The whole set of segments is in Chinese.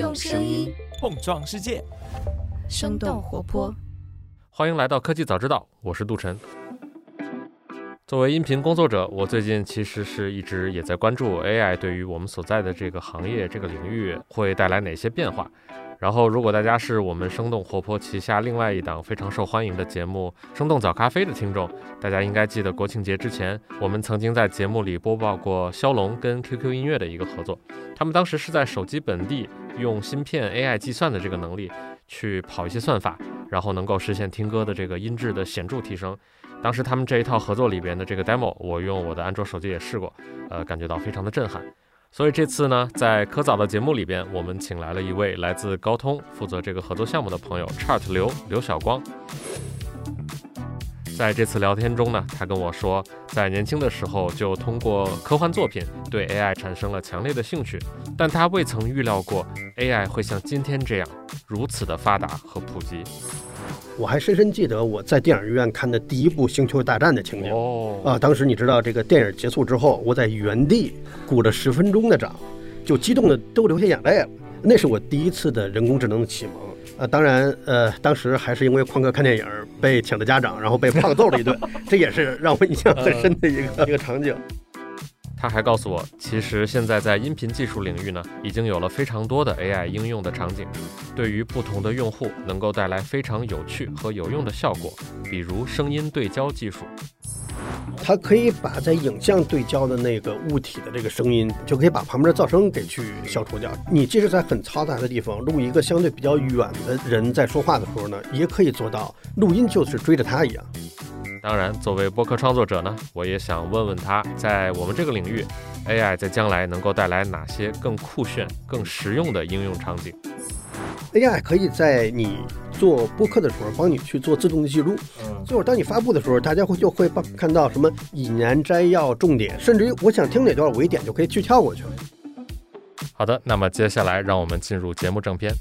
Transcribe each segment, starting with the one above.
用声音碰撞世界，生动活泼。欢迎来到科技早知道，我是杜晨。作为音频工作者，我最近其实是一直也在关注 AI 对于我们所在的这个行业、这个领域会带来哪些变化。然后，如果大家是我们生动活泼旗下另外一档非常受欢迎的节目《生动早咖啡》的听众，大家应该记得国庆节之前，我们曾经在节目里播报过骁龙跟 QQ 音乐的一个合作。他们当时是在手机本地用芯片 AI 计算的这个能力去跑一些算法，然后能够实现听歌的这个音质的显著提升。当时他们这一套合作里边的这个 demo，我用我的安卓手机也试过，呃，感觉到非常的震撼。所以这次呢，在科早的节目里边，我们请来了一位来自高通负责这个合作项目的朋友，Chart 刘刘晓光。在这次聊天中呢，他跟我说，在年轻的时候就通过科幻作品对 AI 产生了强烈的兴趣，但他未曾预料过 AI 会像今天这样如此的发达和普及。我还深深记得我在电影院看的第一部《星球大战》的情景哦啊！当时你知道，这个电影结束之后，我在原地鼓了十分钟的掌，就激动的都流下眼泪了。那是我第一次的人工智能的启蒙。呃，当然，呃，当时还是因为旷课看电影被请的家长，然后被胖揍了一顿，这也是让我印象很深的一个一个场景。他还告诉我，其实现在在音频技术领域呢，已经有了非常多的 AI 应用的场景，对于不同的用户能够带来非常有趣和有用的效果，比如声音对焦技术。它可以把在影像对焦的那个物体的这个声音，就可以把旁边的噪声给去消除掉。你即使在很嘈杂的地方录一个相对比较远的人在说话的时候呢，也可以做到录音就是追着他一样。当然，作为播客创作者呢，我也想问问他，在我们这个领域，AI 在将来能够带来哪些更酷炫、更实用的应用场景？AI 可以在你做播客的时候帮你去做自动的记录，嗯，最后当你发布的时候，大家会就会帮看到什么引言、摘要、重点，甚至于我想听哪段，我一点就可以去跳过去了。好的，那么接下来让我们进入节目正片。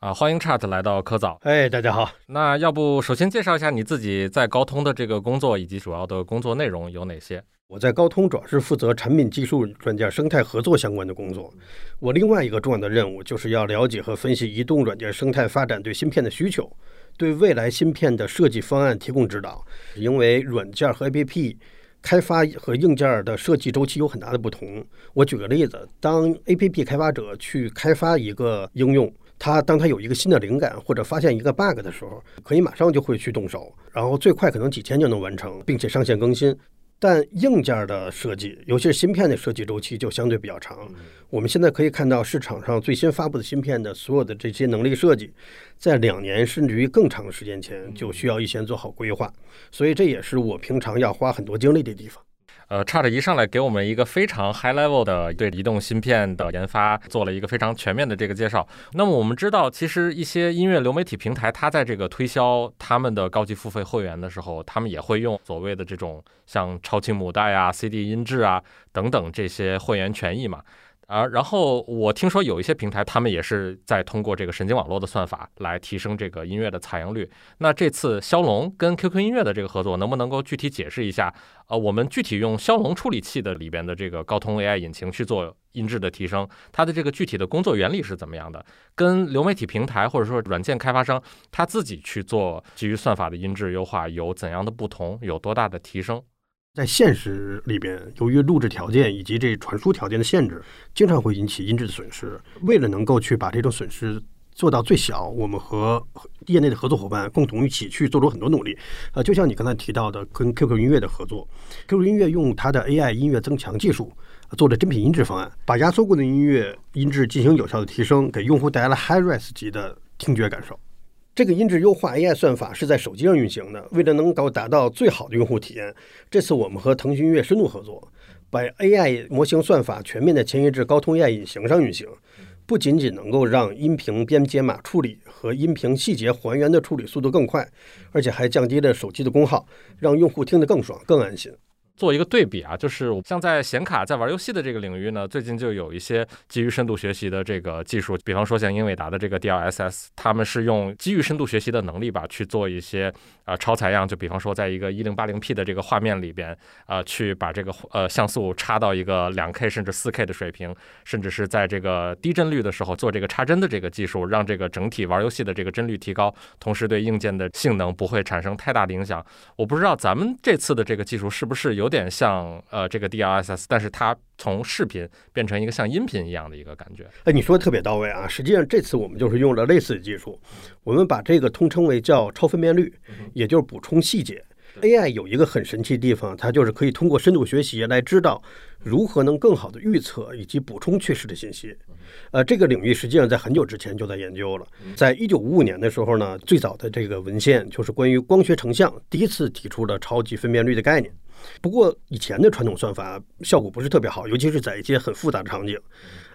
啊，欢迎 Chat 来到科早。哎，大家好。那要不首先介绍一下你自己在高通的这个工作以及主要的工作内容有哪些？我在高通主要是负责产品技术软件生态合作相关的工作。我另外一个重要的任务就是要了解和分析移动软件生态发展对芯片的需求，对未来芯片的设计方案提供指导。因为软件和 APP 开发和硬件的设计周期有很大的不同。我举个例子，当 APP 开发者去开发一个应用。他当他有一个新的灵感或者发现一个 bug 的时候，可以马上就会去动手，然后最快可能几天就能完成，并且上线更新。但硬件的设计，尤其是芯片的设计周期就相对比较长。我们现在可以看到市场上最新发布的芯片的所有的这些能力设计，在两年甚至于更长的时间前就需要预先做好规划，所以这也是我平常要花很多精力的地方。呃，Chat 一上来给我们一个非常 high level 的对移动芯片的研发做了一个非常全面的这个介绍。那么我们知道，其实一些音乐流媒体平台，它在这个推销他们的高级付费会员的时候，他们也会用所谓的这种像超清母带啊、CD 音质啊等等这些会员权益嘛。啊，然后我听说有一些平台，他们也是在通过这个神经网络的算法来提升这个音乐的采样率。那这次骁龙跟 QQ 音乐的这个合作，能不能够具体解释一下？呃，我们具体用骁龙处理器的里边的这个高通 AI 引擎去做音质的提升，它的这个具体的工作原理是怎么样的？跟流媒体平台或者说软件开发商他自己去做基于算法的音质优化有怎样的不同？有多大的提升？在现实里边，由于录制条件以及这传输条件的限制，经常会引起音质的损失。为了能够去把这种损失做到最小，我们和业内的合作伙伴共同一起去做出很多努力。呃，就像你刚才提到的，跟 QQ 音乐的合作，QQ 音乐用它的 AI 音乐增强技术做的真品音质方案，把压缩过的音乐音质进行有效的提升，给用户带来了 Hi-Res 级的听觉感受。这个音质优化 AI 算法是在手机上运行的。为了能够达到最好的用户体验，这次我们和腾讯音乐深度合作，把 AI 模型算法全面的迁移至高通 AI 引擎上运行。不仅仅能够让音频编解码处理和音频细节还原的处理速度更快，而且还降低了手机的功耗，让用户听得更爽、更安心。做一个对比啊，就是像在显卡在玩游戏的这个领域呢，最近就有一些基于深度学习的这个技术，比方说像英伟达的这个 DLSS，他们是用基于深度学习的能力吧，去做一些呃超采样，就比方说在一个一零八零 P 的这个画面里边，呃，去把这个呃像素插到一个两 K 甚至四 K 的水平，甚至是在这个低帧率的时候做这个插帧的这个技术，让这个整体玩游戏的这个帧率提高，同时对硬件的性能不会产生太大的影响。我不知道咱们这次的这个技术是不是有点像呃这个 DLSS，但是它从视频变成一个像音频一样的一个感觉。哎，你说的特别到位啊！实际上这次我们就是用了类似的技术，我们把这个通称为叫超分辨率，也就是补充细节。AI 有一个很神奇的地方，它就是可以通过深度学习来知道如何能更好的预测以及补充缺失的信息。呃，这个领域实际上在很久之前就在研究了。在一九五五年的时候呢，最早的这个文献就是关于光学成像第一次提出了超级分辨率的概念。不过以前的传统算法效果不是特别好，尤其是在一些很复杂的场景。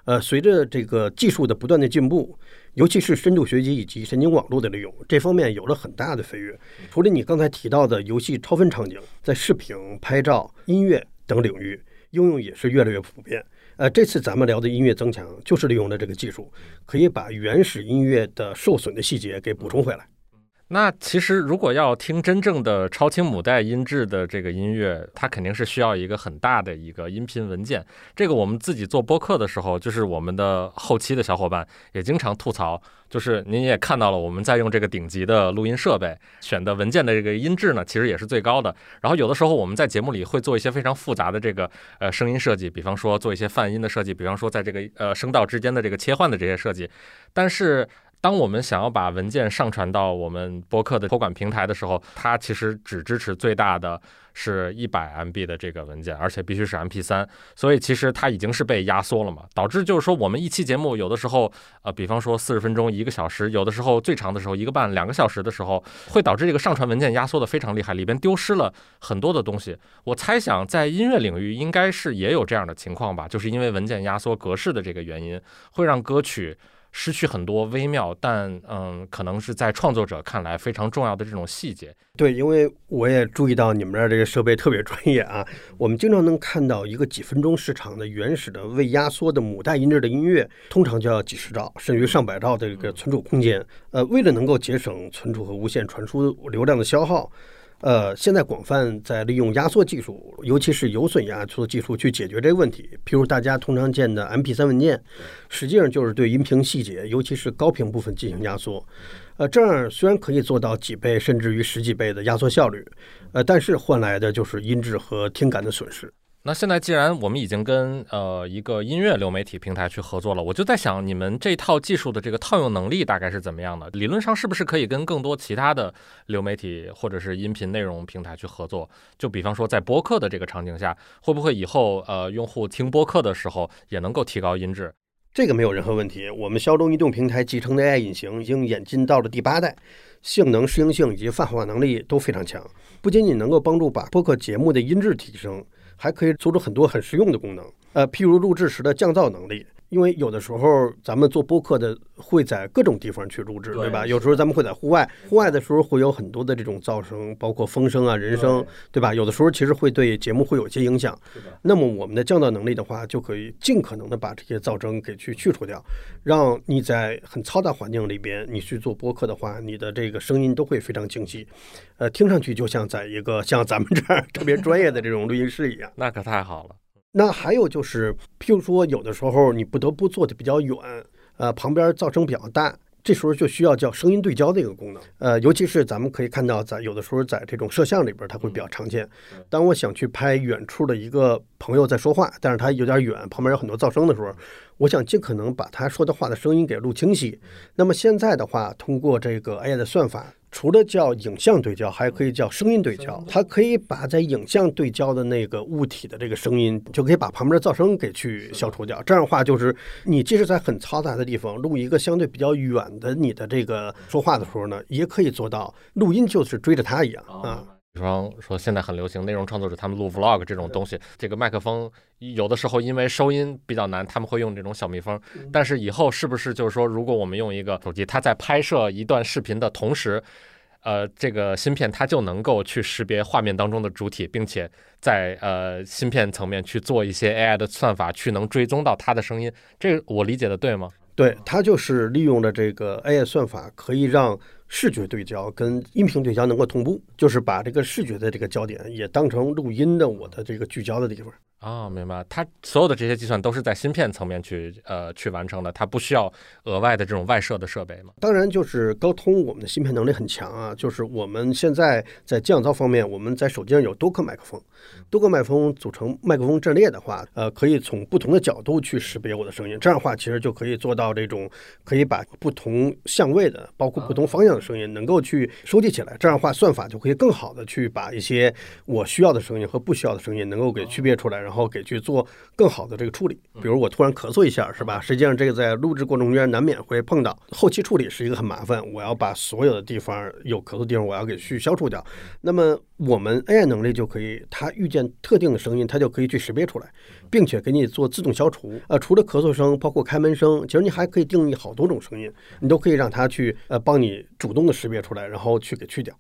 呃，随着这个技术的不断的进步，尤其是深度学习以及神经网络的利用，这方面有了很大的飞跃。除了你刚才提到的游戏超分场景，在视频、拍照、音乐等领域应用也是越来越普遍。呃，这次咱们聊的音乐增强，就是利用了这个技术，可以把原始音乐的受损的细节给补充回来。那其实，如果要听真正的超清母带音质的这个音乐，它肯定是需要一个很大的一个音频文件。这个我们自己做播客的时候，就是我们的后期的小伙伴也经常吐槽，就是您也看到了，我们在用这个顶级的录音设备，选的文件的这个音质呢，其实也是最高的。然后有的时候我们在节目里会做一些非常复杂的这个呃声音设计，比方说做一些泛音的设计，比方说在这个呃声道之间的这个切换的这些设计，但是。当我们想要把文件上传到我们播客的托管平台的时候，它其实只支持最大的是一百 MB 的这个文件，而且必须是 MP3，所以其实它已经是被压缩了嘛，导致就是说我们一期节目有的时候，呃，比方说四十分钟、一个小时，有的时候最长的时候一个半、两个小时的时候，会导致这个上传文件压缩的非常厉害，里边丢失了很多的东西。我猜想在音乐领域应该是也有这样的情况吧，就是因为文件压缩格式的这个原因，会让歌曲。失去很多微妙，但嗯，可能是在创作者看来非常重要的这种细节。对，因为我也注意到你们这儿这个设备特别专业啊。我们经常能看到一个几分钟时长的原始的未压缩的母带音质的音乐，通常就要几十兆甚至上百兆的这个存储空间。呃，为了能够节省存储和无线传输流量的消耗。呃，现在广泛在利用压缩技术，尤其是有损压缩技术去解决这个问题。譬如大家通常见的 MP3 文件，实际上就是对音频细节，尤其是高频部分进行压缩。呃，这样虽然可以做到几倍甚至于十几倍的压缩效率，呃，但是换来的就是音质和听感的损失。那现在既然我们已经跟呃一个音乐流媒体平台去合作了，我就在想，你们这套技术的这个套用能力大概是怎么样的？理论上是不是可以跟更多其他的流媒体或者是音频内容平台去合作？就比方说在播客的这个场景下，会不会以后呃用户听播客的时候也能够提高音质？这个没有任何问题。我们骁龙移动平台集成的 AI 引擎已经演进到了第八代，性能、适应性以及泛化能力都非常强，不仅仅能够帮助把播客节目的音质提升。还可以做出很多很实用的功能，呃，譬如录制时的降噪能力。因为有的时候咱们做播客的会在各种地方去录制，对吧？有时候咱们会在户外，户外的时候会有很多的这种噪声，包括风声啊、人声，对吧？有的时候其实会对节目会有一些影响。那么我们的降噪能力的话，就可以尽可能的把这些噪声给去去除掉，让你在很嘈杂环境里边，你去做播客的话，你的这个声音都会非常清晰，呃，听上去就像在一个像咱们这儿特别专业的这种录音室一样。那可太好了。那还有就是，譬如说，有的时候你不得不坐的比较远，呃，旁边噪声比较大，这时候就需要叫声音对焦的一个功能。呃，尤其是咱们可以看到，在有的时候在这种摄像里边，它会比较常见。当我想去拍远处的一个朋友在说话，但是他有点远，旁边有很多噪声的时候，我想尽可能把他说的话的声音给录清晰。那么现在的话，通过这个 AI 的算法。除了叫影像对焦，还可以叫声音对焦。它可以把在影像对焦的那个物体的这个声音，就可以把旁边的噪声给去消除掉。这样的话，就是你即使在很嘈杂的地方录一个相对比较远的你的这个说话的时候呢，也可以做到录音就是追着它一样啊。比方说，现在很流行内容创作者他们录 vlog 这种东西，这个麦克风有的时候因为收音比较难，他们会用这种小蜜蜂。但是以后是不是就是说，如果我们用一个手机，它在拍摄一段视频的同时，呃，这个芯片它就能够去识别画面当中的主体，并且在呃芯片层面去做一些 AI 的算法，去能追踪到它的声音。这个我理解的对吗？对，它就是利用了这个 AI 算法，可以让视觉对焦跟音频对焦能够同步，就是把这个视觉的这个焦点也当成录音的我的这个聚焦的地方。啊，明白。它所有的这些计算都是在芯片层面去呃去完成的，它不需要额外的这种外设的设备嘛？当然，就是高通我们的芯片能力很强啊。就是我们现在在降噪方面，我们在手机上有多颗麦克风，多个麦克风组成麦克风阵列的话，呃，可以从不同的角度去识别我的声音。这样的话，其实就可以做到这种可以把不同相位的，包括不同方向的声音，能够去收集起来。这样的话，算法就可以更好的去把一些我需要的声音和不需要的声音能够给区别出来，然后。然后给去做更好的这个处理，比如我突然咳嗽一下，是吧？实际上这个在录制过程中间难免会碰到，后期处理是一个很麻烦。我要把所有的地方有咳嗽地方，我要给去消除掉。那么我们 AI 能力就可以，它遇见特定的声音，它就可以去识别出来，并且给你做自动消除。呃，除了咳嗽声，包括开门声，其实你还可以定义好多种声音，你都可以让它去呃帮你主动的识别出来，然后去给去掉。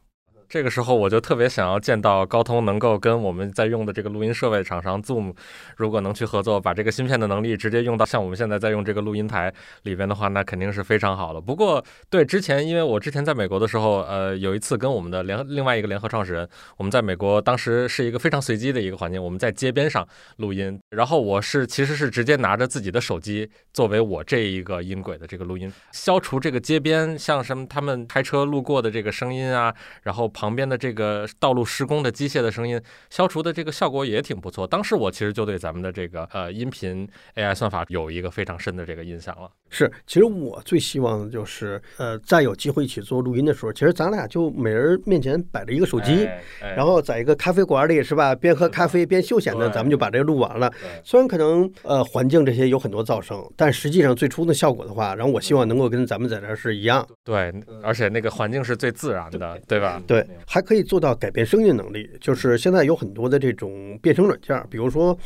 这个时候我就特别想要见到高通能够跟我们在用的这个录音设备厂商 Zoom，如果能去合作，把这个芯片的能力直接用到像我们现在在用这个录音台里边的话，那肯定是非常好的。不过对之前，因为我之前在美国的时候，呃，有一次跟我们的联另外一个联合创始人，我们在美国当时是一个非常随机的一个环境，我们在街边上录音，然后我是其实是直接拿着自己的手机作为我这一个音轨的这个录音，消除这个街边像什么他们开车路过的这个声音啊，然后。旁边的这个道路施工的机械的声音，消除的这个效果也挺不错。当时我其实就对咱们的这个呃音频 AI 算法有一个非常深的这个印象了。是，其实我最希望的就是，呃，再有机会一起做录音的时候，其实咱俩就每人面前摆着一个手机，然后在一个咖啡馆里，是吧？边喝咖啡边休闲的，咱们就把这个录完了。虽然可能呃环境这些有很多噪声，但实际上最初的效果的话，然后我希望能够跟咱们在这儿是一样。对，而且那个环境是最自然的，对吧？对。还可以做到改变声音能力，就是现在有很多的这种变声软件，比如说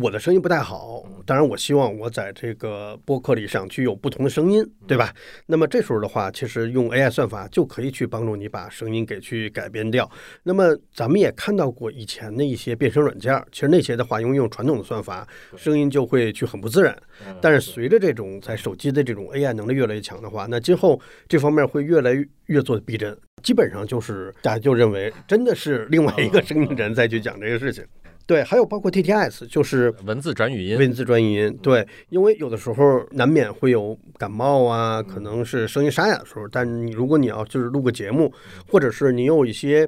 我的声音不太好，当然我希望我在这个播客里上去有不同的声音，对吧？那么这时候的话，其实用 AI 算法就可以去帮助你把声音给去改变掉。那么咱们也看到过以前的一些变声软件，其实那些的话，因为用传统的算法，声音就会去很不自然。但是随着这种在手机的这种 AI 能力越来越强的话，那今后这方面会越来越越做的逼真。基本上就是大家就认为真的是另外一个声音人再去讲这个事情，对，还有包括 TTS，就是文字转语音，文字转语音，对，因为有的时候难免会有感冒啊，可能是声音沙哑的时候，但你如果你要就是录个节目，或者是你有一些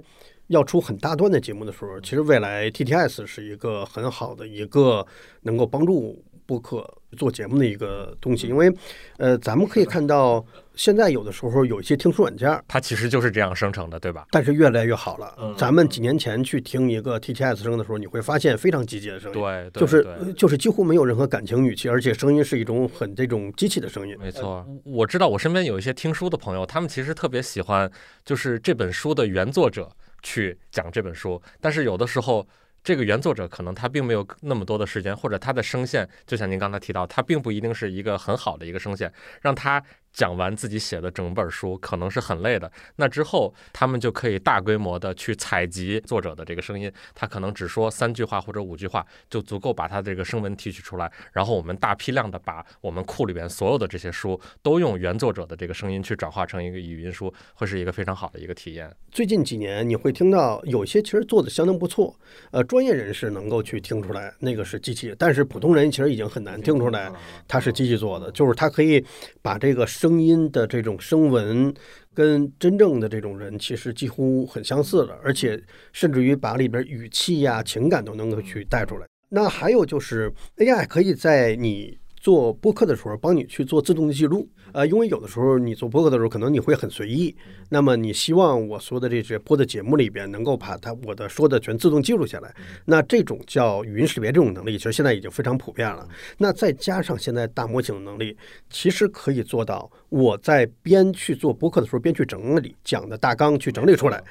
要出很大段的节目的时候，其实未来 TTS 是一个很好的一个能够帮助播客做节目的一个东西，因为呃，咱们可以看到。现在有的时候有一些听书软件，它其实就是这样生成的，对吧？但是越来越好了。咱们几年前去听一个 TTS 声的时候，你会发现非常机械的声音，对，就是就是几乎没有任何感情语气，而且声音是一种很这种机器的声音。没错，我知道我身边有一些听书的朋友，他们其实特别喜欢就是这本书的原作者去讲这本书，但是有的时候。这个原作者可能他并没有那么多的时间，或者他的声线，就像您刚才提到，他并不一定是一个很好的一个声线，让他讲完自己写的整本书可能是很累的。那之后，他们就可以大规模的去采集作者的这个声音，他可能只说三句话或者五句话就足够把他这个声纹提取出来，然后我们大批量的把我们库里边所有的这些书都用原作者的这个声音去转化成一个语音书，会是一个非常好的一个体验。最近几年你会听到有些其实做的相当不错，呃。专业人士能够去听出来那个是机器，但是普通人其实已经很难听出来它是机器做的。就是它可以把这个声声音的这种声纹跟真正的这种人其实几乎很相似了，而且甚至于把里边语气呀、情感都能够去带出来。那还有就是 AI 可以在你做播客的时候帮你去做自动的记录。呃，因为有的时候你做播客的时候，可能你会很随意。那么你希望我说的这些播的节目里边，能够把它我的说的全自动记录下来。那这种叫语音识别这种能力，其实现在已经非常普遍了。那再加上现在大模型的能力，其实可以做到我在边去做播客的时候，边去整理讲的大纲，去整理出来。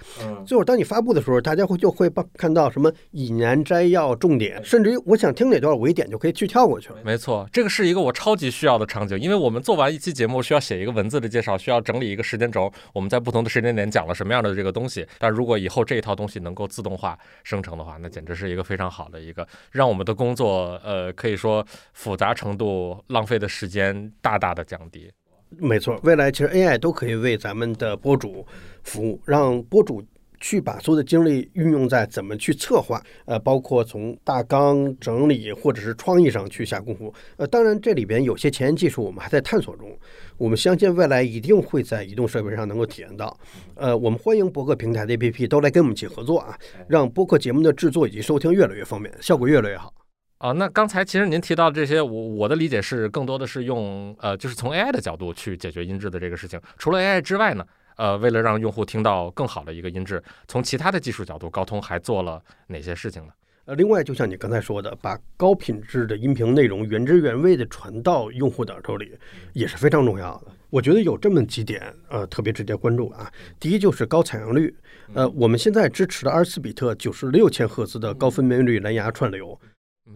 最后当你发布的时候，大家会就会看到什么引言摘要、重点，甚至于我想听哪段，我一点就可以去跳过去了。没错，这个是是一个我超级需要的场景，因为我们做完一期节目需要写一个文字的介绍，需要整理一个时间轴，我们在不同的时间点讲了什么样的这个东西。但如果以后这一套东西能够自动化生成的话，那简直是一个非常好的一个让我们的工作呃可以说复杂程度、浪费的时间大大的降低。没错，未来其实 AI 都可以为咱们的播主服务，让播主。去把所有的精力运用在怎么去策划，呃，包括从大纲整理或者是创意上去下功夫。呃，当然这里边有些前沿技术我们还在探索中，我们相信未来一定会在移动设备上能够体验到。呃，我们欢迎博客平台的 APP 都来跟我们一起合作啊，让播客节目的制作以及收听越来越方便，效果越来越好。啊，那刚才其实您提到这些，我我的理解是更多的是用呃，就是从 AI 的角度去解决音质的这个事情。除了 AI 之外呢？呃，为了让用户听到更好的一个音质，从其他的技术角度，高通还做了哪些事情呢？呃，另外，就像你刚才说的，把高品质的音频内容原汁原味的传到用户的耳朵里，也是非常重要的。我觉得有这么几点，呃，特别值得关注啊。第一就是高采样率，呃，我们现在支持的二十四比特九十六千赫兹的高分辨率蓝牙串流。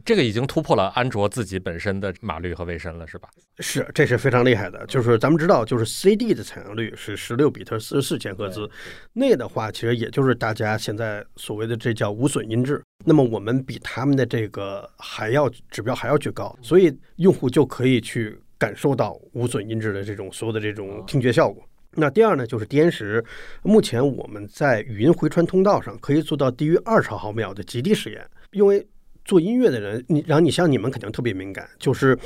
这个已经突破了安卓自己本身的码率和卫生了，是吧？是，这是非常厉害的。就是咱们知道，就是 CD 的采样率是十六比特四十四千赫兹，那的话其实也就是大家现在所谓的这叫无损音质。那么我们比他们的这个还要指标还要去高，所以用户就可以去感受到无损音质的这种所有的这种听觉效果。那第二呢，就是低延时。目前我们在语音回传通道上可以做到低于二十毫秒的极低时延，因为。做音乐的人，你然后你像你们肯定特别敏感，就是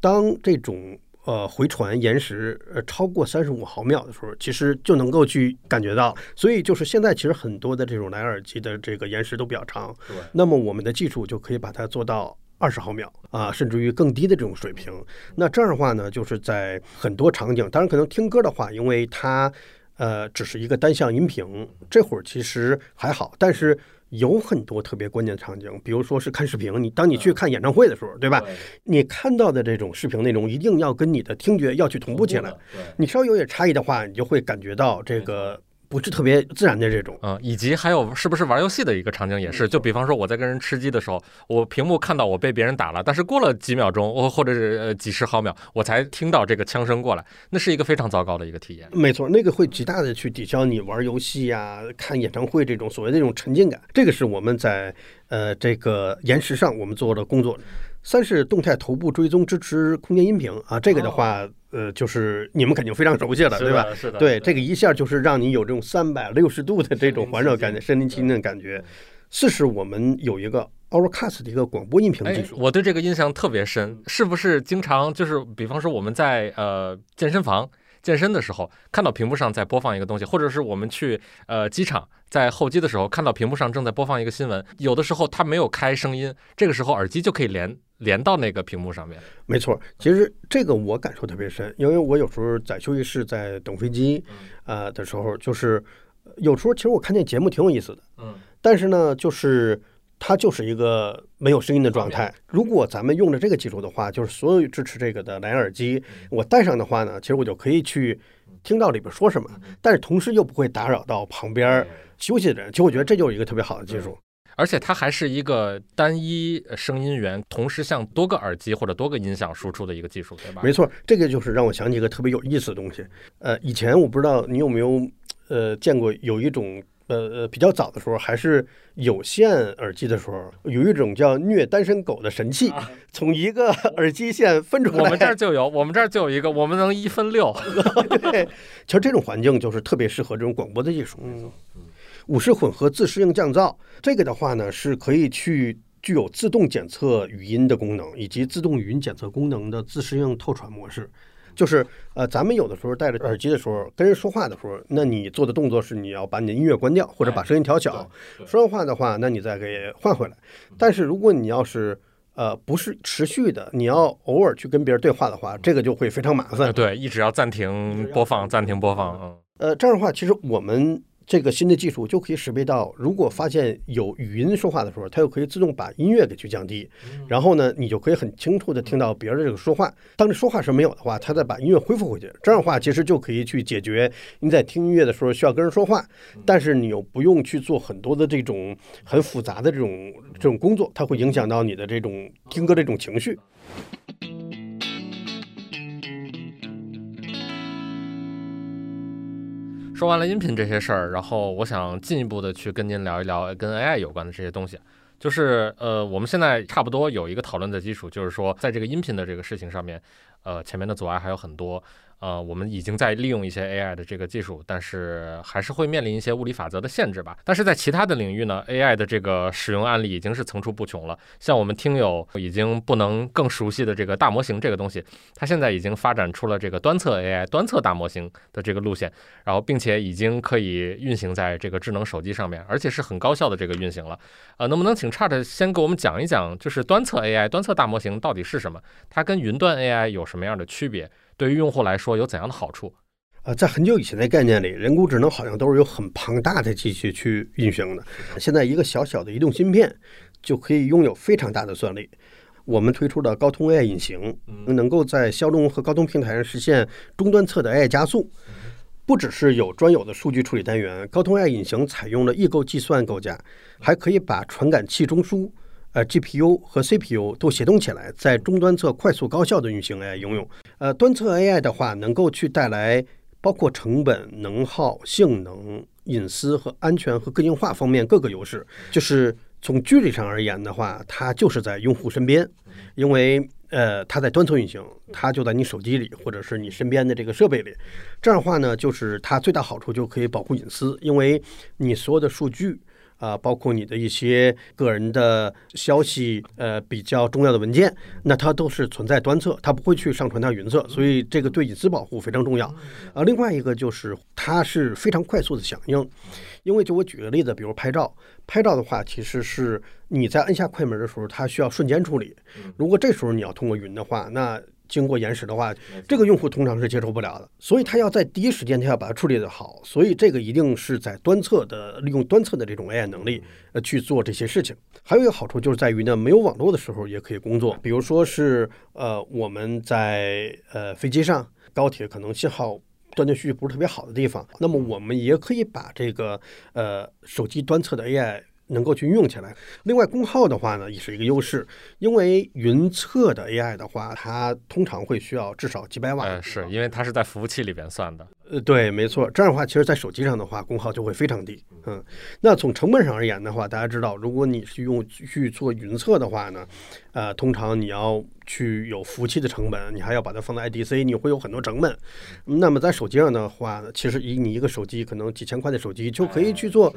当这种呃回传延时呃超过三十五毫秒的时候，其实就能够去感觉到。所以就是现在其实很多的这种蓝牙耳机的这个延时都比较长。对。那么我们的技术就可以把它做到二十毫秒啊，甚至于更低的这种水平。那这样的话呢，就是在很多场景，当然可能听歌的话，因为它呃只是一个单向音频，这会儿其实还好，但是。有很多特别关键的场景，比如说是看视频，你当你去看演唱会的时候，对吧？你看到的这种视频内容一定要跟你的听觉要去同步起来，你稍微有点差异的话，你就会感觉到这个。不是特别自然的这种啊，以及还有是不是玩游戏的一个场景也是，就比方说我在跟人吃鸡的时候，我屏幕看到我被别人打了，但是过了几秒钟，我或者是呃几十毫秒，我才听到这个枪声过来，那是一个非常糟糕的一个体验。没错，那个会极大的去抵消你玩游戏呀、看演唱会这种所谓的这种沉浸感。这个是我们在呃这个延时上我们做的工作。三是动态头部追踪支持空间音频啊，这个的话，呃，就是你们肯定非常熟悉了，对吧？是的。对，这个一下就是让你有这种三百六十度的这种环绕感觉、身临其境的感觉。四是我们有一个 Auracast 的一个广播音频技术，我对这个印象特别深。是不是经常就是，比方说我们在呃健身房？健身的时候看到屏幕上在播放一个东西，或者是我们去呃机场在候机的时候看到屏幕上正在播放一个新闻，有的时候它没有开声音，这个时候耳机就可以连连到那个屏幕上面。没错，其实这个我感受特别深，因为我有时候在休息室在等飞机啊的时候，就是有时候其实我看见节目挺有意思的，嗯，但是呢就是。它就是一个没有声音的状态。如果咱们用的这个技术的话，就是所有支持这个的蓝牙耳机，我戴上的话呢，其实我就可以去听到里边说什么，但是同时又不会打扰到旁边休息的人。其实我觉得这就是一个特别好的技术，而且它还是一个单一声音源，同时向多个耳机或者多个音响输出的一个技术，对吧？没错，这个就是让我想起一个特别有意思的东西。呃，以前我不知道你有没有呃见过有一种。呃呃，比较早的时候还是有线耳机的时候，有一种叫虐单身狗的神器，从一个耳机线分出来。我们这儿就有，我们这儿就有一个，我们能一分六。对，其实这种环境就是特别适合这种广播的技术。嗯，五十混合自适应降噪，这个的话呢是可以去具有自动检测语音的功能，以及自动语音检测功能的自适应透传模式。就是呃，咱们有的时候戴着耳机的时候，跟人说话的时候，那你做的动作是你要把你的音乐关掉，或者把声音调小。说完话的话，那你再给换回来。但是如果你要是呃不是持续的，你要偶尔去跟别人对话的话，这个就会非常麻烦。对，一直要暂停播放，暂停播放。嗯。呃，这样的话，其实我们。这个新的技术就可以识别到，如果发现有语音说话的时候，它就可以自动把音乐给去降低，然后呢，你就可以很清楚的听到别人的这个说话。当你说话时没有的话，它再把音乐恢复回去。这样的话，其实就可以去解决你在听音乐的时候需要跟人说话，但是你又不用去做很多的这种很复杂的这种这种工作，它会影响到你的这种听歌这种情绪。说完了音频这些事儿，然后我想进一步的去跟您聊一聊跟 AI 有关的这些东西。就是呃，我们现在差不多有一个讨论的基础，就是说在这个音频的这个事情上面，呃，前面的阻碍还有很多。呃，我们已经在利用一些 AI 的这个技术，但是还是会面临一些物理法则的限制吧。但是在其他的领域呢，AI 的这个使用案例已经是层出不穷了。像我们听友已经不能更熟悉的这个大模型这个东西，它现在已经发展出了这个端侧 AI、端侧大模型的这个路线，然后并且已经可以运行在这个智能手机上面，而且是很高效的这个运行了。呃，能不能请 Chat 先给我们讲一讲，就是端侧 AI、端侧大模型到底是什么？它跟云端 AI 有什么样的区别？对于用户来说有怎样的好处？呃，在很久以前的概念里，人工智能好像都是有很庞大的机器去运行的。现在一个小小的移动芯片就可以拥有非常大的算力。我们推出的高通 AI 引擎，能够在骁龙和高通平台上实现终端侧的 AI 加速。不只是有专有的数据处理单元，高通 AI 引擎采用了异构计算构架，还可以把传感器中枢。呃，GPU 和 CPU 都协同起来，在终端侧快速高效的运行 AI 应用。呃，端侧 AI 的话，能够去带来包括成本、能耗、性能、隐私和安全和个性化方面各个优势。就是从距离上而言的话，它就是在用户身边，因为呃，它在端侧运行，它就在你手机里或者是你身边的这个设备里。这样的话呢，就是它最大好处就可以保护隐私，因为你所有的数据。啊，包括你的一些个人的消息，呃，比较重要的文件，那它都是存在端侧，它不会去上传到云侧，所以这个对隐私保护非常重要。啊，另外一个就是它是非常快速的响应，因为就我举个例子，比如拍照，拍照的话，其实是你在按下快门的时候，它需要瞬间处理，如果这时候你要通过云的话，那。经过延时的话，这个用户通常是接受不了的，所以他要在第一时间他要把它处理的好，所以这个一定是在端侧的利用端侧的这种 AI 能力呃去做这些事情。还有一个好处就是在于呢，没有网络的时候也可以工作，比如说是呃我们在呃飞机上、高铁可能信号断断续续不是特别好的地方，那么我们也可以把这个呃手机端侧的 AI。能够去用起来。另外，功耗的话呢，也是一个优势，因为云测的 AI 的话，它通常会需要至少几百瓦。嗯，是因为它是在服务器里边算的。呃，对，没错。这样的话，其实在手机上的话，功耗就会非常低。嗯，那从成本上而言的话，大家知道，如果你是用去做云测的话呢，呃，通常你要去有服务器的成本，你还要把它放在 IDC，你会有很多成本。那么在手机上的话，其实以你一个手机可能几千块的手机就可以去做。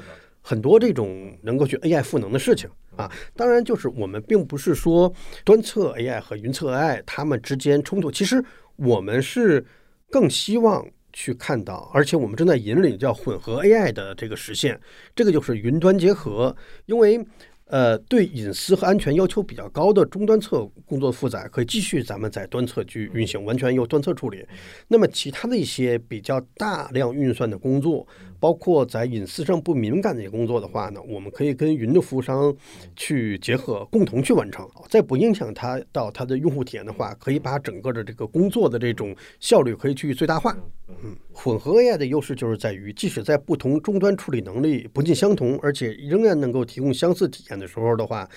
很多这种能够去 AI 赋能的事情啊，当然就是我们并不是说端测 AI 和云测 AI 它们之间冲突，其实我们是更希望去看到，而且我们正在引领叫混合 AI 的这个实现，这个就是云端结合，因为。呃，对隐私和安全要求比较高的终端侧工作负载可以继续咱们在端侧去运行，完全由端侧处理。那么其他的一些比较大量运算的工作，包括在隐私上不敏感的一些工作的话呢，我们可以跟云的服务商去结合，共同去完成，在不影响它到它的用户体验的话，可以把整个的这个工作的这种效率可以去最大化。嗯，混合 AI 的优势就是在于，即使在不同终端处理能力不尽相同，而且仍然能够提供相似体验的时候的话，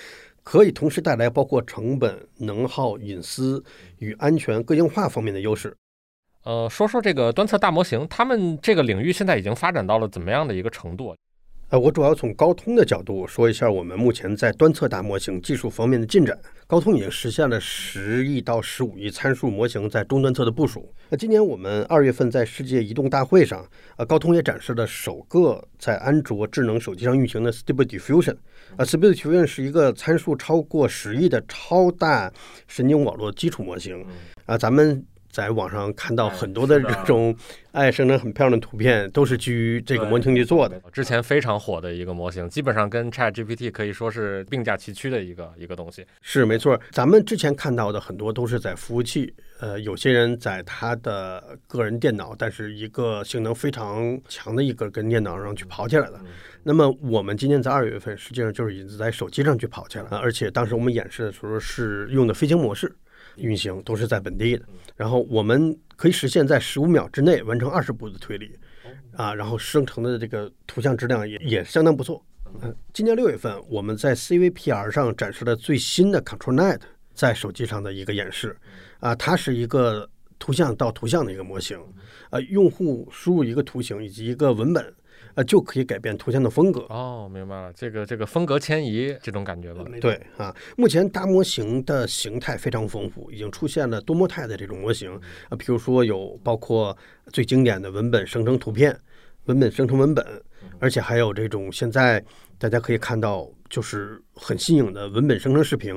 可以同时带来包括成本、能耗、隐私与安全、个性化方面的优势。呃，说说这个端侧大模型，他们这个领域现在已经发展到了怎么样的一个程度？呃，我主要从高通的角度说一下我们目前在端侧大模型技术方面的进展。高通已经实现了十亿到十五亿参数模型在终端侧的部署。那今年我们二月份在世界移动大会上，呃，高通也展示了首个在安卓智能手机上运行的 Stable Diffusion。呃，Stable Diffusion 是一个参数超过十亿的超大神经网络基础模型。啊，咱们。在网上看到很多的这种爱生成很漂亮的图片，都是基于这个模型去做的。之前非常火的一个模型，基本上跟 Chat GPT 可以说是并驾齐驱的一个一个东西。是没错，咱们之前看到的很多都是在服务器，呃，有些人在他的个人电脑，但是一个性能非常强的一个跟电脑上去跑起来了。那么我们今年在二月份，实际上就是已经在手机上去跑起来了，而且当时我们演示的时候是用的飞行模式。运行都是在本地的，然后我们可以实现在十五秒之内完成二十步的推理，啊，然后生成的这个图像质量也也相当不错。嗯，今年六月份我们在 CVPR 上展示了最新的 ControlNet 在手机上的一个演示，啊，它是一个图像到图像的一个模型，呃，用户输入一个图形以及一个文本，呃，就可以改变图像的风格。哦，明白了，这个这个风格迁移这种感觉吧？对啊，目前大模型的形态非常丰富，已经出现了多模态的这种模型啊，比如说有包括最经典的文本生成图片，文本生成文本，而且还有这种现在大家可以看到就是很新颖的文本生成视频。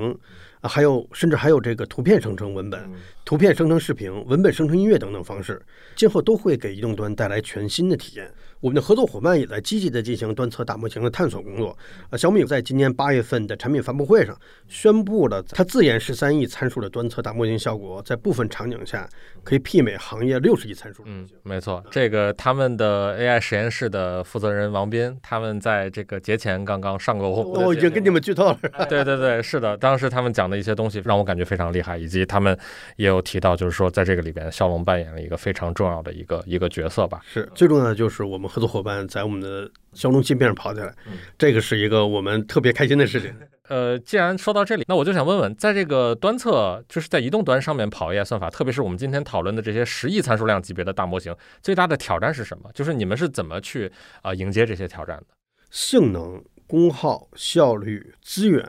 啊，还有甚至还有这个图片生成文本、图片生成视频、文本生成音乐等等方式，今后都会给移动端带来全新的体验。我们的合作伙伴也在积极的进行端侧大模型的探索工作。啊，小米在今年八月份的产品发布会上宣布了，它自研十三亿参数的端侧大模型效果，在部分场景下可以媲美行业六十亿参数。嗯，没错，这个他们的 AI 实验室的负责人王斌，他们在这个节前刚刚上过我，我已经跟你们剧透了。对对对，是的，当时他们讲的一些东西让我感觉非常厉害，以及他们也有提到，就是说在这个里边，骁龙扮演了一个非常重要的一个一个角色吧。是最重要的就是我们合作伙伴在。我们的骁龙芯片上跑起来，这个是一个我们特别开心的事情。呃，既然说到这里，那我就想问问，在这个端测，就是在移动端上面跑 AI 算法，特别是我们今天讨论的这些十亿参数量级别的大模型，最大的挑战是什么？就是你们是怎么去啊迎接这些挑战的？性能、功耗、效率、资源，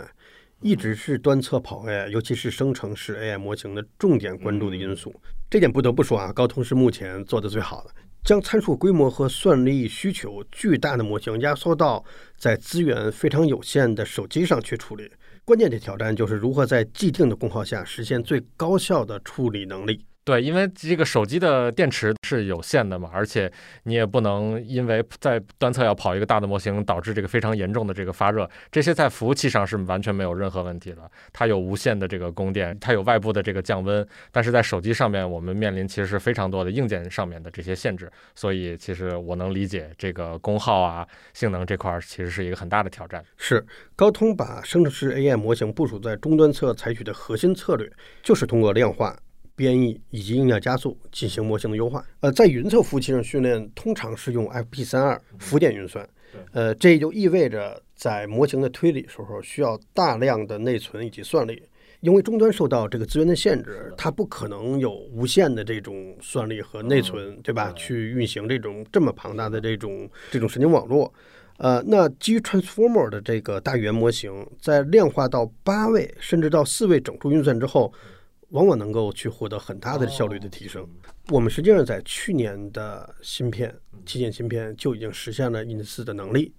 一直是端测跑 AI，尤其是生成式 AI 模型的重点关注的因素。这点不得不说啊，高通是目前做的最好的。将参数规模和算力需求巨大的模型压缩到在资源非常有限的手机上去处理，关键的挑战就是如何在既定的功耗下实现最高效的处理能力。对，因为这个手机的电池是有限的嘛，而且你也不能因为在端侧要跑一个大的模型，导致这个非常严重的这个发热。这些在服务器上是完全没有任何问题的，它有无限的这个供电，它有外部的这个降温。但是在手机上面，我们面临其实是非常多的硬件上面的这些限制，所以其实我能理解这个功耗啊、性能这块其实是一个很大的挑战。是高通把生成式 AI 模型部署在终端侧，采取的核心策略就是通过量化。编译以及硬件加速进行模型的优化。呃，在云测服务器上训练，通常是用 FP 三二浮点运算。呃，这也就意味着在模型的推理时候需要大量的内存以及算力，因为终端受到这个资源的限制，它不可能有无限的这种算力和内存，对吧？去运行这种这么庞大的这种这种神经网络。呃，那基于 Transformer 的这个大语言模型，在量化到八位甚至到四位整数运算之后。往往能够去获得很大的效率的提升。我们实际上在去年的芯片旗舰芯片就已经实现了 Int 四的能力。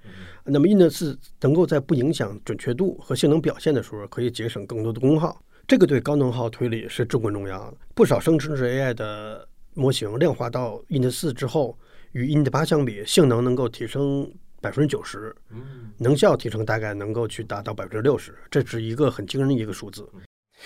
那么 Int 四能够在不影响准确度和性能表现的时候，可以节省更多的功耗。这个对高能耗推理是至关重要的。不少生成式 AI 的模型量化到 Int 四之后，与 Int 八相比，性能能够提升百分之九十，能效提升大概能够去达到百分之六十，这是一个很惊人的一个数字。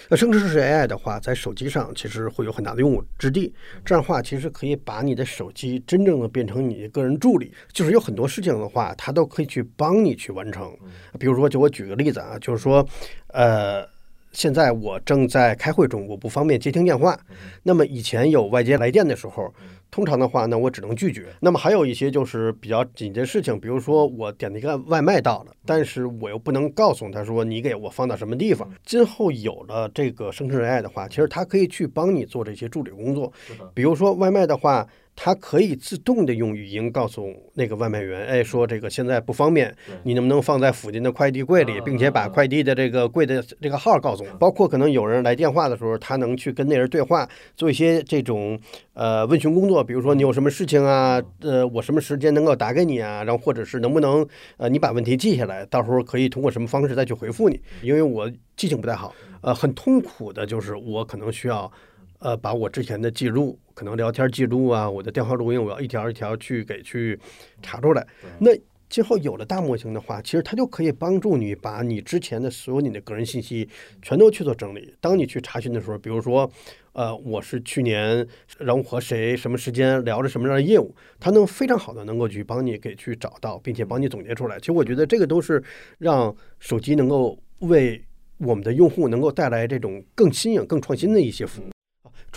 那生成式 AI 的话，在手机上其实会有很大的用武之地。这样的话，其实可以把你的手机真正的变成你的个人助理，就是有很多事情的话，它都可以去帮你去完成。比如说，就我举个例子啊，就是说，呃，现在我正在开会中，我不方便接听电话。那么以前有外接来电的时候。通常的话呢，我只能拒绝。那么还有一些就是比较紧急的事情，比如说我点了一个外卖到了，但是我又不能告诉他说你给我放到什么地方。今后有了这个生成 AI 的话，其实它可以去帮你做这些助理工作。比如说外卖的话。它可以自动的用语音告诉那个外卖员，哎，说这个现在不方便，你能不能放在附近的快递柜里，并且把快递的这个柜的这个号告诉我。包括可能有人来电话的时候，他能去跟那人对话，做一些这种呃问询工作，比如说你有什么事情啊，呃，我什么时间能够打给你啊，然后或者是能不能呃你把问题记下来，到时候可以通过什么方式再去回复你，因为我记性不太好，呃，很痛苦的就是我可能需要。呃，把我之前的记录，可能聊天记录啊，我的电话录音，我要一条一条去给去查出来。那今后有了大模型的话，其实它就可以帮助你把你之前的所有你的个人信息全都去做整理。当你去查询的时候，比如说，呃，我是去年然后和谁什么时间聊着什么样的业务，它能非常好的能够去帮你给去找到，并且帮你总结出来。其实我觉得这个都是让手机能够为我们的用户能够带来这种更新颖、更创新的一些服务。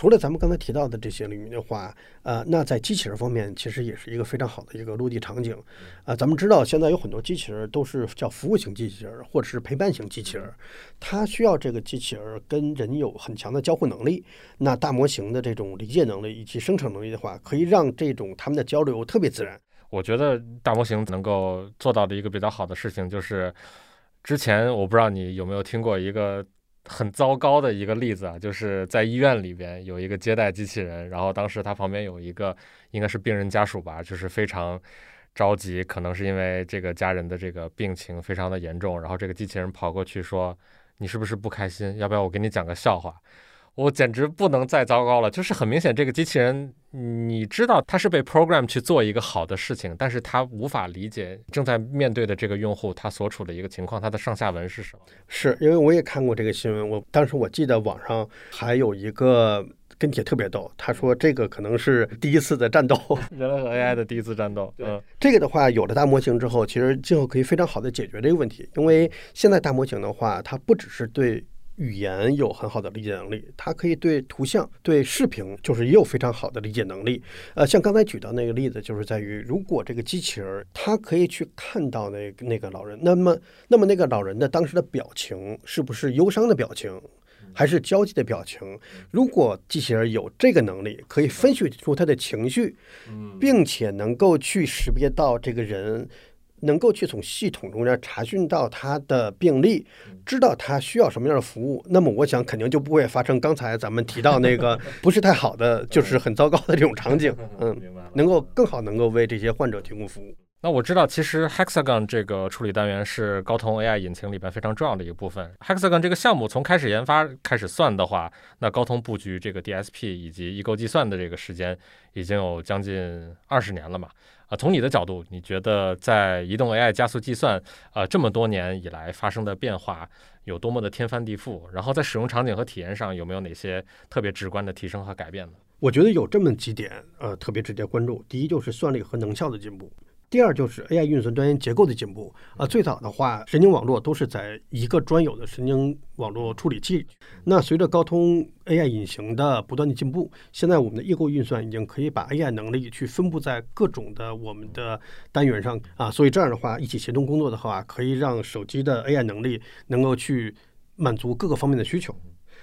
除了咱们刚才提到的这些领域的话，呃，那在机器人方面，其实也是一个非常好的一个落地场景。啊，咱们知道现在有很多机器人都是叫服务型机器人或者是陪伴型机器人，它需要这个机器人跟人有很强的交互能力。那大模型的这种理解能力以及生成能力的话，可以让这种他们的交流特别自然。我觉得大模型能够做到的一个比较好的事情，就是之前我不知道你有没有听过一个很糟糕的一个例子啊，就是在医院里边有一个接待机器人，然后当时他旁边有一个应该是病人家属吧，就是非常着急，可能是因为这个家人的这个病情非常的严重，然后这个机器人跑过去说：“你是不是不开心？要不要我给你讲个笑话？”我简直不能再糟糕了，就是很明显，这个机器人，你知道它是被 program 去做一个好的事情，但是它无法理解正在面对的这个用户他所处的一个情况，它的上下文是什么？是因为我也看过这个新闻，我当时我记得网上还有一个跟帖特别逗，他说这个可能是第一次的战斗，人类和 AI 的第一次战斗。嗯，这个的话，有了大模型之后，其实今后可以非常好的解决这个问题，因为现在大模型的话，它不只是对。语言有很好的理解能力，它可以对图像、对视频，就是也有非常好的理解能力。呃，像刚才举到那个例子，就是在于，如果这个机器人它可以去看到那那个老人，那么那么那个老人的当时的表情是不是忧伤的表情，还是焦急的表情？如果机器人有这个能力，可以分析出他的情绪，并且能够去识别到这个人。能够去从系统中间查询到他的病例，知道他需要什么样的服务，那么我想肯定就不会发生刚才咱们提到那个 不是太好的，就是很糟糕的这种场景。嗯，能够更好能够为这些患者提供服务。那我知道，其实 Hexagon 这个处理单元是高通 AI 引擎里边非常重要的一个部分。Hexagon 这个项目从开始研发开始算的话，那高通布局这个 DSP 以及异构计算的这个时间已经有将近二十年了嘛？啊，从你的角度，你觉得在移动 AI 加速计算呃这么多年以来发生的变化有多么的天翻地覆？然后在使用场景和体验上有没有哪些特别直观的提升和改变呢？我觉得有这么几点，呃，特别值得关注。第一就是算力和能效的进步。第二就是 AI 运算端元结构的进步啊，最早的话，神经网络都是在一个专有的神经网络处理器。那随着高通 AI 引擎的不断的进步，现在我们的异构运算已经可以把 AI 能力去分布在各种的我们的单元上啊，所以这样的话，一起协同工作的话，可以让手机的 AI 能力能够去满足各个方面的需求。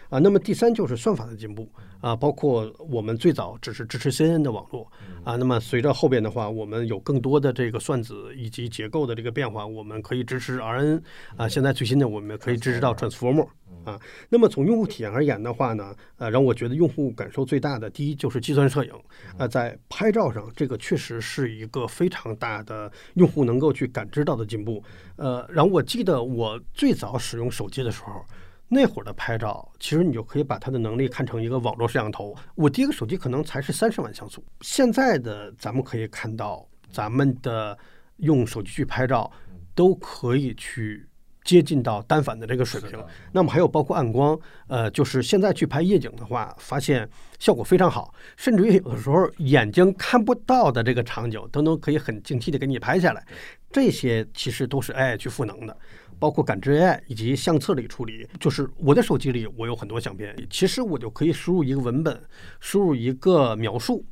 啊，那么第三就是算法的进步啊，包括我们最早只是支持 CNN 的网络啊，那么随着后边的话，我们有更多的这个算子以及结构的这个变化，我们可以支持 RN 啊，现在最新的我们可以支持到 Transformer 啊。那么从用户体验而言的话呢，呃，让我觉得用户感受最大的，第一就是计算摄影啊，在拍照上这个确实是一个非常大的用户能够去感知到的进步。呃，然后我记得我最早使用手机的时候。那会儿的拍照，其实你就可以把它的能力看成一个网络摄像头。我第一个手机可能才是三十万像素，现在的咱们可以看到，咱们的用手机去拍照，都可以去接近到单反的这个水平。那么还有包括暗光，呃，就是现在去拍夜景的话，发现效果非常好，甚至于有的时候眼睛看不到的这个场景，都能可以很清晰的给你拍下来。这些其实都是 AI 去赋能的。包括感知 AI 以及相册里处理，就是我的手机里我有很多相片，其实我就可以输入一个文本，输入一个描述，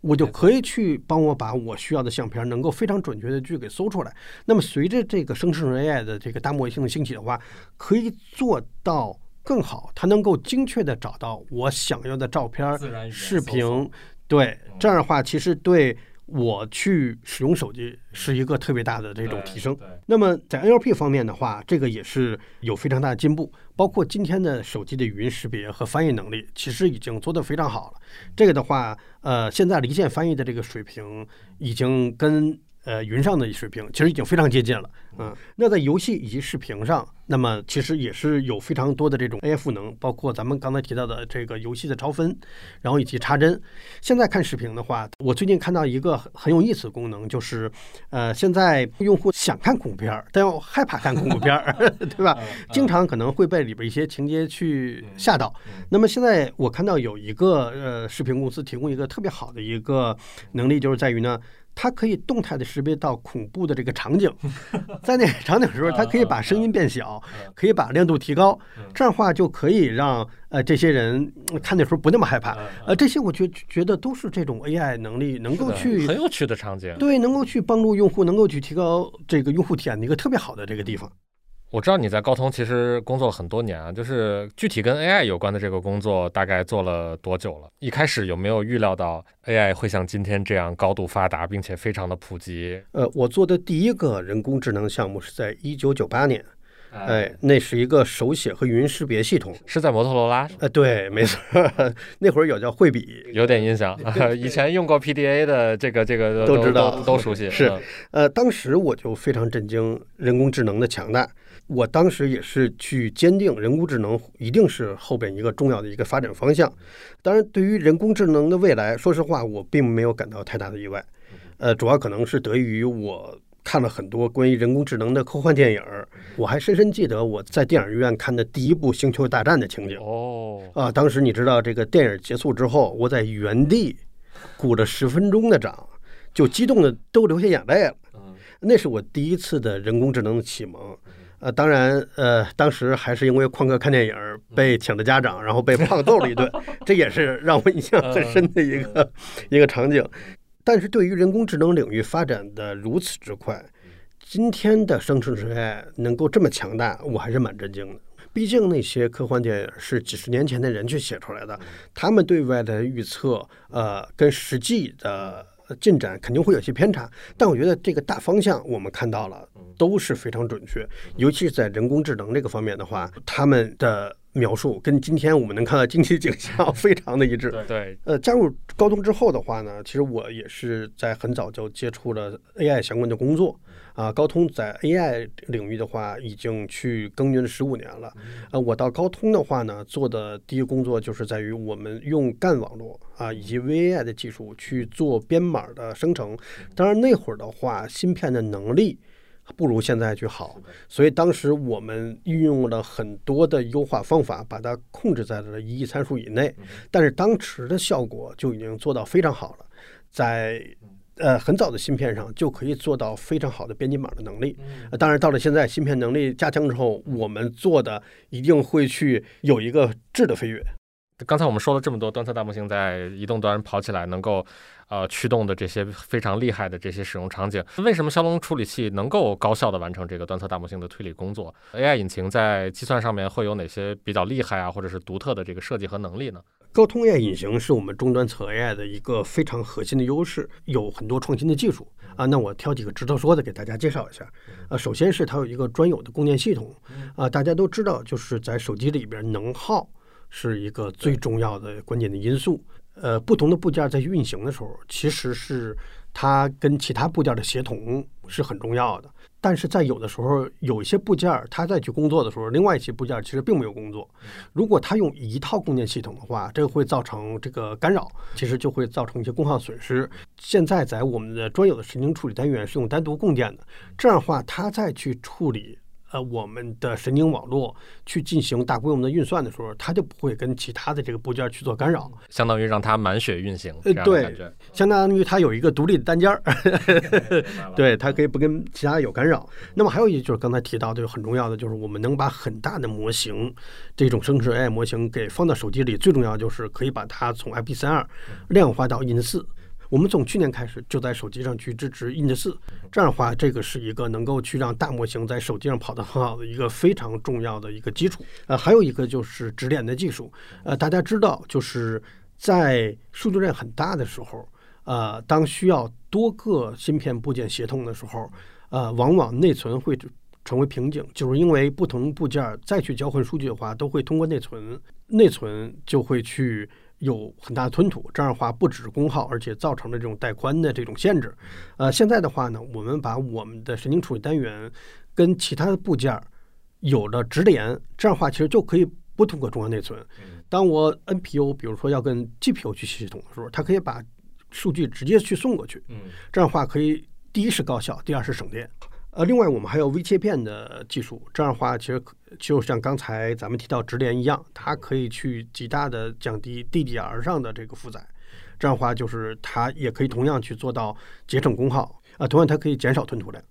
我就可以去帮我把我需要的相片能够非常准确的去给搜出来。那么随着这个生成 AI 的这个大模型的兴起的话，可以做到更好，它能够精确的找到我想要的照片、视频，对，这样的话其实对。我去使用手机是一个特别大的这种提升。那么在 NLP 方面的话，这个也是有非常大的进步。包括今天的手机的语音识别和翻译能力，其实已经做得非常好了。这个的话，呃，现在离线翻译的这个水平已经跟。呃，云上的水平其实已经非常接近了，嗯，那在游戏以及视频上，那么其实也是有非常多的这种 AI 赋能，包括咱们刚才提到的这个游戏的超分，然后以及插帧。现在看视频的话，我最近看到一个很很有意思的功能，就是呃，现在用户想看恐怖片儿，但又害怕看恐怖片儿，对吧？经常可能会被里边一些情节去吓到。那么现在我看到有一个呃视频公司提供一个特别好的一个能力，就是在于呢。它可以动态的识别到恐怖的这个场景，在那个场景的时候，它可以把声音变小，可以把亮度提高，这样的话就可以让呃这些人看的时候不那么害怕。呃，这些我觉觉得都是这种 AI 能力能够去很有趣的场景，对，能够去帮助用户，能够去提高这个用户体验的一个特别好的这个地方。我知道你在高通其实工作了很多年啊，就是具体跟 AI 有关的这个工作大概做了多久了？一开始有没有预料到 AI 会像今天这样高度发达，并且非常的普及？呃，我做的第一个人工智能项目是在一九九八年，哎，那是一个手写和语音识别系统，是在摩托罗拉。呃，对，没错，那会儿有叫惠比，有点印象。以前用过 PDA 的这个这个都知道，都熟悉。是，呃，当时我就非常震惊人工智能的强大。我当时也是去坚定人工智能一定是后边一个重要的一个发展方向。当然，对于人工智能的未来，说实话，我并没有感到太大的意外。呃，主要可能是得益于我看了很多关于人工智能的科幻电影儿。我还深深记得我在电影院看的第一部《星球大战》的情景。哦，啊，当时你知道这个电影结束之后，我在原地鼓了十分钟的掌，就激动的都流下眼泪了。那是我第一次的人工智能的启蒙。呃，当然，呃，当时还是因为旷课看电影被请的家长，然后被胖揍了一顿，这也是让我印象很深的一个 一个场景。但是对于人工智能领域发展的如此之快，今天的生成式 AI 能够这么强大，我还是蛮震惊的。毕竟那些科幻电影是几十年前的人去写出来的，他们对外的预测，呃，跟实际的。进展肯定会有些偏差，但我觉得这个大方向我们看到了都是非常准确，尤其是在人工智能这个方面的话，他们的描述跟今天我们能看到经济景象非常的一致。对，呃，加入高通之后的话呢，其实我也是在很早就接触了 AI 相关的工作。啊，高通在 AI 领域的话，已经去耕耘了十五年了。呃，我到高通的话呢，做的第一个工作就是在于我们用干网络啊，以及 VAI 的技术去做编码的生成。当然那会儿的话，芯片的能力不如现在去好，所以当时我们运用了很多的优化方法，把它控制在了一亿参数以内。但是当时的效果就已经做到非常好了，在。呃，很早的芯片上就可以做到非常好的编辑码的能力。呃，当然，到了现在，芯片能力加强之后，我们做的一定会去有一个质的飞跃。刚才我们说了这么多，端侧大模型在移动端跑起来能够呃驱动的这些非常厉害的这些使用场景，为什么骁龙处理器能够高效的完成这个端侧大模型的推理工作？AI 引擎在计算上面会有哪些比较厉害啊，或者是独特的这个设计和能力呢？高通 AI 引擎是我们终端侧 AI 的一个非常核心的优势，有很多创新的技术啊。那我挑几个值得说的给大家介绍一下。啊，首先是它有一个专有的供电系统啊，大家都知道，就是在手机里边能耗是一个最重要的关键的因素。呃，不同的部件在运行的时候，其实是它跟其他部件的协同是很重要的。但是在有的时候，有一些部件儿，它在去工作的时候，另外一些部件儿其实并没有工作。如果它用一套供电系统的话，这个会造成这个干扰，其实就会造成一些功耗损失。现在在我们的专有的神经处理单元是用单独供电的，这样的话，它再去处理。呃，我们的神经网络去进行大规模的运算的时候，它就不会跟其他的这个部件去做干扰，相当于让它满血运行。呃，对，相当于它有一个独立的单间儿 对，它可以不跟其他有干扰。那么还有一就是刚才提到的很重要的，就是我们能把很大的模型这种生成 AI 模型给放到手机里，最重要就是可以把它从 MP32 量化到 Int4。我们从去年开始就在手机上去支持 Int 四，这样的话，这个是一个能够去让大模型在手机上跑得很好的一个非常重要的一个基础。呃，还有一个就是直连的技术。呃，大家知道，就是在数据量很大的时候，呃，当需要多个芯片部件协同的时候，呃，往往内存会成为瓶颈，就是因为不同部件再去交换数据的话，都会通过内存，内存就会去。有很大的吞吐，这样的话不止是功耗，而且造成了这种带宽的这种限制。呃，现在的话呢，我们把我们的神经处理单元跟其他的部件有了直连，这样的话其实就可以不通过中央内存。当我 NPU 比如说要跟 GPU 去系统的时候，它可以把数据直接去送过去。嗯，这样的话可以第一是高效，第二是省电。呃，另外我们还有微切片的技术，这样的话其实就像刚才咱们提到直连一样，它可以去极大的降低 DDR 上的这个负载，这样的话就是它也可以同样去做到节省功耗。啊，同样它可以减少吞吐量。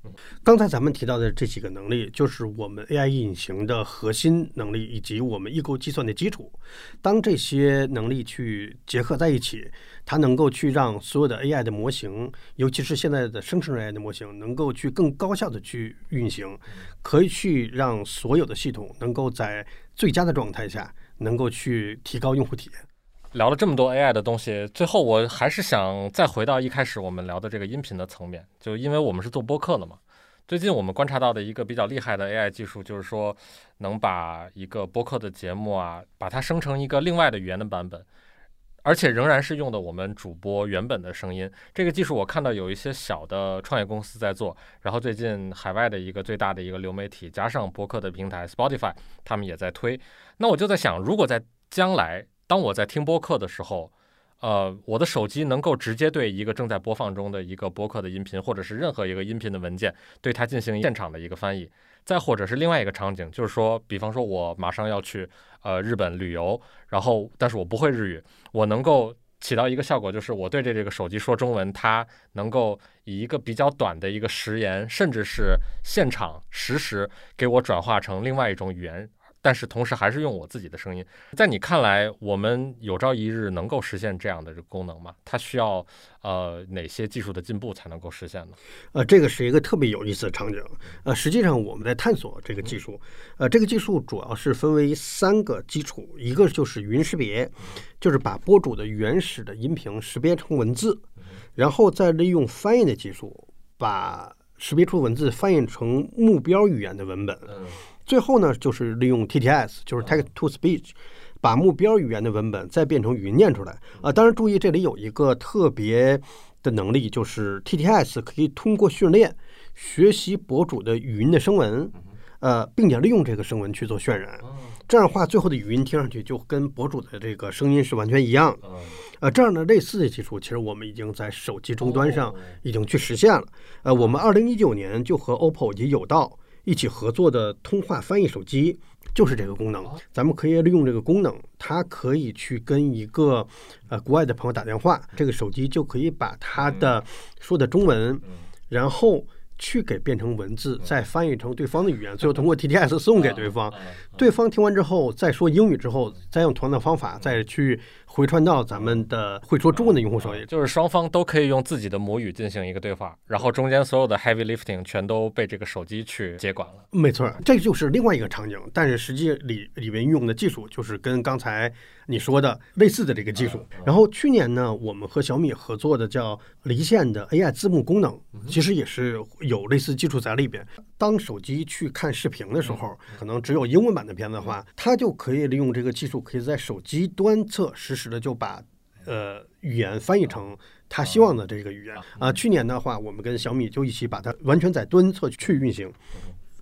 刚才咱们提到的这几个能力，就是我们 AI 引擎的核心能力，以及我们异构计算的基础。当这些能力去结合在一起，它能够去让所有的 AI 的模型，尤其是现在的生成 AI 的模型，能够去更高效的去运行，可以去让所有的系统能够在最佳的状态下，能够去提高用户体验。聊了这么多 AI 的东西，最后我还是想再回到一开始我们聊的这个音频的层面，就因为我们是做播客的嘛。最近我们观察到的一个比较厉害的 AI 技术，就是说能把一个播客的节目啊，把它生成一个另外的语言的版本，而且仍然是用的我们主播原本的声音。这个技术我看到有一些小的创业公司在做，然后最近海外的一个最大的一个流媒体加上播客的平台 Spotify，他们也在推。那我就在想，如果在将来，当我在听播客的时候，呃，我的手机能够直接对一个正在播放中的一个播客的音频，或者是任何一个音频的文件，对它进行现场的一个翻译。再或者是另外一个场景，就是说，比方说我马上要去呃日本旅游，然后但是我不会日语，我能够起到一个效果，就是我对着这个手机说中文，它能够以一个比较短的一个时延，甚至是现场实时给我转化成另外一种语言。但是同时还是用我自己的声音，在你看来，我们有朝一日能够实现这样的这个功能吗？它需要呃哪些技术的进步才能够实现呢？呃，这个是一个特别有意思的场景。呃，实际上我们在探索这个技术。呃，这个技术主要是分为三个基础，一个就是语音识别，就是把播主的原始的音频识别成文字，然后再利用翻译的技术，把识别出文字翻译成目标语言的文本。最后呢，就是利用 TTS，就是 Text to Speech，把目标语言的文本再变成语音念出来。啊，当然注意，这里有一个特别的能力，就是 TTS 可以通过训练学习博主的语音的声纹，呃，并且利用这个声纹去做渲染。这样的话，最后的语音听上去就跟博主的这个声音是完全一样的。呃，这样的类似的技术，其实我们已经在手机终端上已经去实现了。呃，我们二零一九年就和 OPPO 以及有道。一起合作的通话翻译手机就是这个功能，咱们可以利用这个功能，它可以去跟一个呃国外的朋友打电话，这个手机就可以把他的说的中文，然后。去给变成文字，再翻译成对方的语言，最后通过 TTS 送给对方。对方听完之后，再说英语之后，再用同样的方法再去回传到咱们的会说中文的用户手里。就是双方都可以用自己的母语进行一个对话，然后中间所有的 heavy lifting 全都被这个手机去接管了。没错，这就是另外一个场景，但是实际里里面运用的技术就是跟刚才。你说的类似的这个技术，然后去年呢，我们和小米合作的叫离线的 AI 字幕功能，其实也是有类似技术在里边。当手机去看视频的时候，可能只有英文版的片子的话，它就可以利用这个技术，可以在手机端侧实时的就把呃语言翻译成他希望的这个语言啊。去年的话，我们跟小米就一起把它完全在端侧去运行。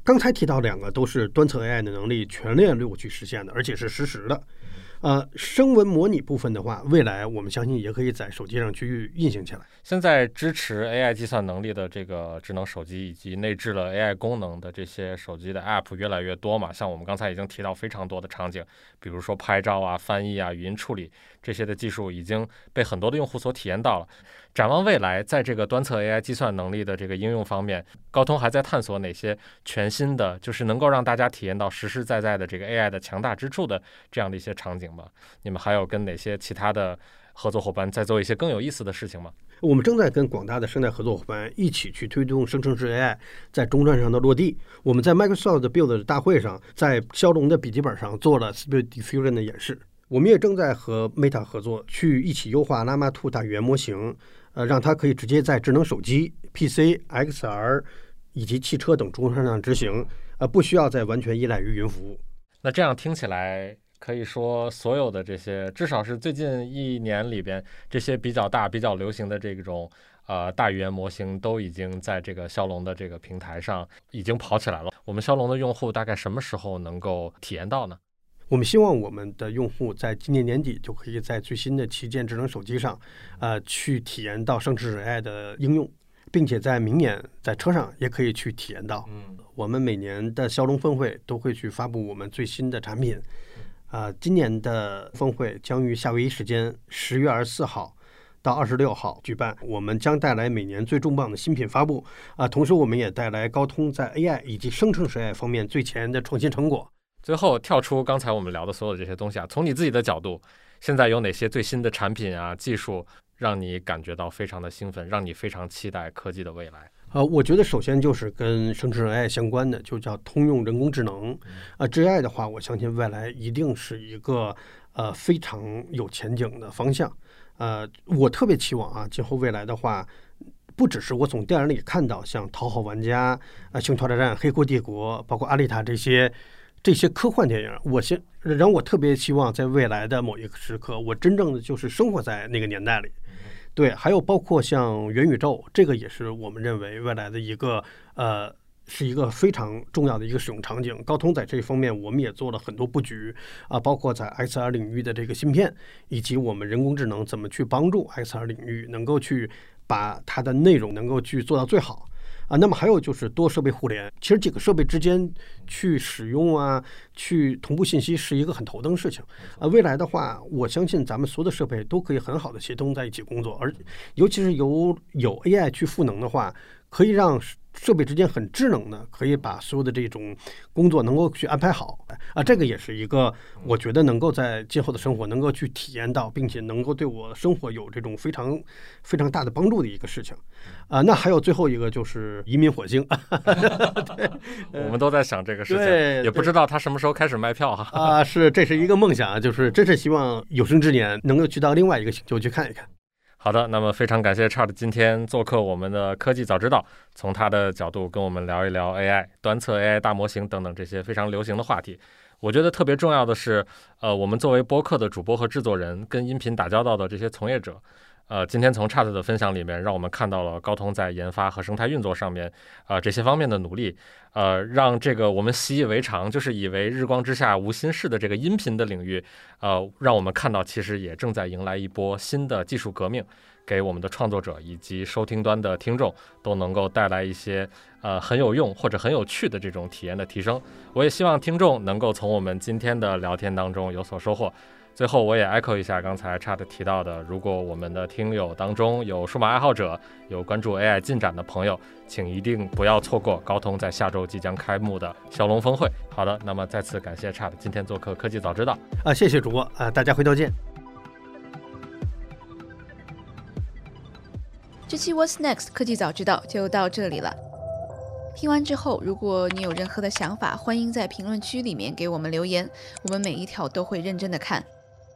刚才提到两个都是端侧 AI 的能力全链路去实现的，而且是实时的。呃，声纹模拟部分的话，未来我们相信也可以在手机上去运行起来。现在支持 AI 计算能力的这个智能手机以及内置了 AI 功能的这些手机的 App 越来越多嘛？像我们刚才已经提到非常多的场景，比如说拍照啊、翻译啊、语音处理这些的技术已经被很多的用户所体验到了。展望未来，在这个端侧 AI 计算能力的这个应用方面，高通还在探索哪些全新的，就是能够让大家体验到实实在在的这个 AI 的强大之处的这样的一些场景吗？你们还有跟哪些其他的合作伙伴在做一些更有意思的事情吗？我们正在跟广大的生态合作伙伴一起去推动生成式 AI 在终端上的落地。我们在 Microsoft Build 大会上，在骁龙的笔记本上做了 Speed Diffusion 的演示。我们也正在和 Meta 合作，去一起优化 Llama 2大语言模型。呃，让它可以直接在智能手机、PC、XR 以及汽车等终端上执行，呃，不需要再完全依赖于云服务。那这样听起来，可以说所有的这些，至少是最近一年里边这些比较大、比较流行的这种呃大语言模型，都已经在这个骁龙的这个平台上已经跑起来了。我们骁龙的用户大概什么时候能够体验到呢？我们希望我们的用户在今年年底就可以在最新的旗舰智能手机上，呃，去体验到生成式 AI 的应用，并且在明年在车上也可以去体验到。嗯，我们每年的骁龙峰会都会去发布我们最新的产品。啊，今年的峰会将于夏威夷时间十月二十四号到二十六号举办。我们将带来每年最重磅的新品发布啊，同时我们也带来高通在 AI 以及生成式 AI 方面最前沿的创新成果。最后跳出刚才我们聊的所有这些东西啊，从你自己的角度，现在有哪些最新的产品啊、技术让你感觉到非常的兴奋，让你非常期待科技的未来？呃，我觉得首先就是跟生成式 AI 相关的，就叫通用人工智能。啊，AI 的话，我相信未来一定是一个呃非常有前景的方向。呃，我特别期望啊，今后未来的话，不只是我从电影里看到，像《讨好玩家》啊，《星球大战》《黑客帝国》，包括《阿丽塔》这些这些科幻电影，我先让我特别希望在未来的某一个时刻，我真正的就是生活在那个年代里。对，还有包括像元宇宙，这个也是我们认为未来的一个呃，是一个非常重要的一个使用场景。高通在这方面我们也做了很多布局啊，包括在 XR 领域的这个芯片，以及我们人工智能怎么去帮助 XR 领域能够去把它的内容能够去做到最好。啊，那么还有就是多设备互联，其实几个设备之间去使用啊，去同步信息是一个很头疼的事情。啊，未来的话，我相信咱们所有的设备都可以很好的协同在一起工作，而尤其是由有 AI 去赋能的话，可以让。设备之间很智能的，可以把所有的这种工作能够去安排好啊，这个也是一个我觉得能够在今后的生活能够去体验到，并且能够对我生活有这种非常非常大的帮助的一个事情啊。那还有最后一个就是移民火星，我们都在想这个事情，也不知道他什么时候开始卖票哈。啊，是这是一个梦想，就是真是希望有生之年能够去到另外一个星球去看一看。好的，那么非常感谢 Chart 今天做客我们的科技早知道，从他的角度跟我们聊一聊 AI、端测 AI 大模型等等这些非常流行的话题。我觉得特别重要的是，呃，我们作为播客的主播和制作人，跟音频打交道的这些从业者。呃，今天从 Chat 的分享里面，让我们看到了高通在研发和生态运作上面，呃，这些方面的努力，呃，让这个我们习以为常，就是以为日光之下无心事的这个音频的领域，呃，让我们看到其实也正在迎来一波新的技术革命，给我们的创作者以及收听端的听众都能够带来一些呃很有用或者很有趣的这种体验的提升。我也希望听众能够从我们今天的聊天当中有所收获。最后，我也 echo 一下刚才 Chat 提到的，如果我们的听友当中有数码爱好者，有关注 AI 进展的朋友，请一定不要错过高通在下周即将开幕的骁龙峰会。好的，那么再次感谢 Chat 今天做客科技早知道啊，谢谢主播啊，大家回头见。这期 What's Next 科技早知道就到这里了。听完之后，如果你有任何的想法，欢迎在评论区里面给我们留言，我们每一条都会认真的看。